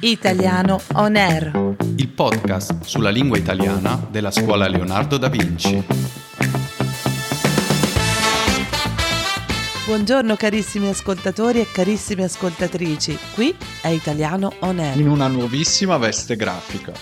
Italiano On Air. il podcast sulla lingua italiana della scuola Leonardo da Vinci. Buongiorno carissimi ascoltatori e carissime ascoltatrici, qui è Italiano On Air. in una nuovissima veste grafica.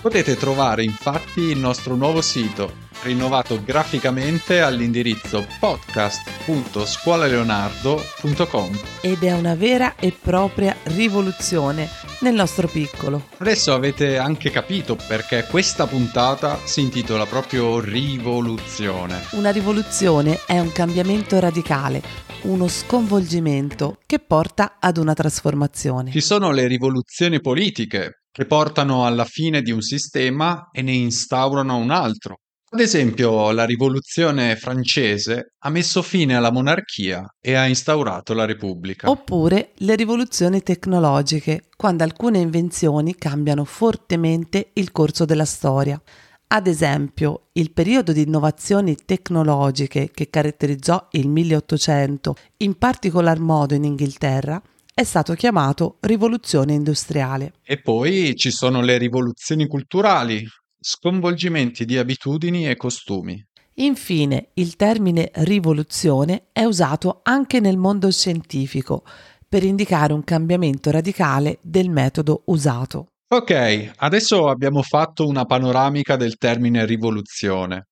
Potete trovare infatti il nostro nuovo sito, rinnovato graficamente all'indirizzo podcast.scuolaleonardo.com. Ed è una vera e propria rivoluzione nel nostro piccolo. Adesso avete anche capito perché questa puntata si intitola proprio Rivoluzione. Una rivoluzione è un cambiamento radicale, uno sconvolgimento che porta ad una trasformazione. Ci sono le rivoluzioni politiche che portano alla fine di un sistema e ne instaurano un altro. Ad esempio, la rivoluzione francese ha messo fine alla monarchia e ha instaurato la repubblica. Oppure le rivoluzioni tecnologiche, quando alcune invenzioni cambiano fortemente il corso della storia. Ad esempio, il periodo di innovazioni tecnologiche che caratterizzò il 1800, in particolar modo in Inghilterra, è stato chiamato rivoluzione industriale. E poi ci sono le rivoluzioni culturali, sconvolgimenti di abitudini e costumi. Infine, il termine rivoluzione è usato anche nel mondo scientifico per indicare un cambiamento radicale del metodo usato. Ok, adesso abbiamo fatto una panoramica del termine rivoluzione.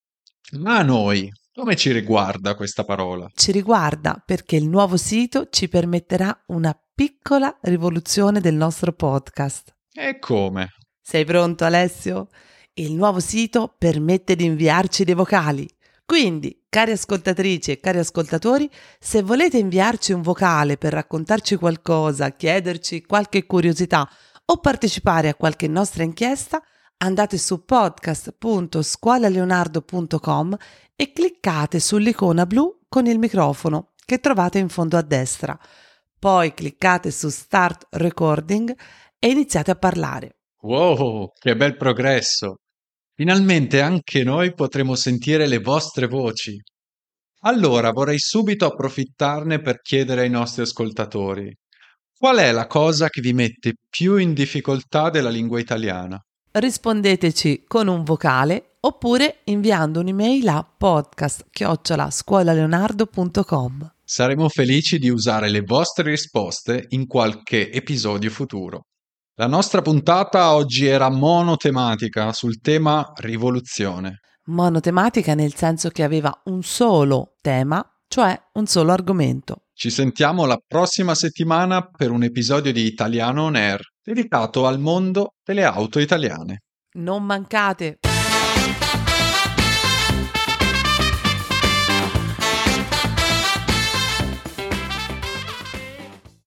Ma a noi, come ci riguarda questa parola? Ci riguarda perché il nuovo sito ci permetterà una piccola rivoluzione del nostro podcast. E come? Sei pronto Alessio? Il nuovo sito permette di inviarci dei vocali. Quindi, cari ascoltatrici e cari ascoltatori, se volete inviarci un vocale per raccontarci qualcosa, chiederci qualche curiosità o partecipare a qualche nostra inchiesta, andate su podcast.scuolaleonardo.com e cliccate sull'icona blu con il microfono che trovate in fondo a destra. Poi cliccate su Start Recording e iniziate a parlare. Wow, che bel progresso! Finalmente anche noi potremo sentire le vostre voci. Allora vorrei subito approfittarne per chiedere ai nostri ascoltatori qual è la cosa che vi mette più in difficoltà della lingua italiana? Rispondeteci con un vocale oppure inviando un'email a podcast-scuolaleonardo.com. Saremo felici di usare le vostre risposte in qualche episodio futuro. La nostra puntata oggi era monotematica sul tema rivoluzione. Monotematica nel senso che aveva un solo tema, cioè un solo argomento. Ci sentiamo la prossima settimana per un episodio di Italiano On Air dedicato al mondo delle auto italiane. Non mancate!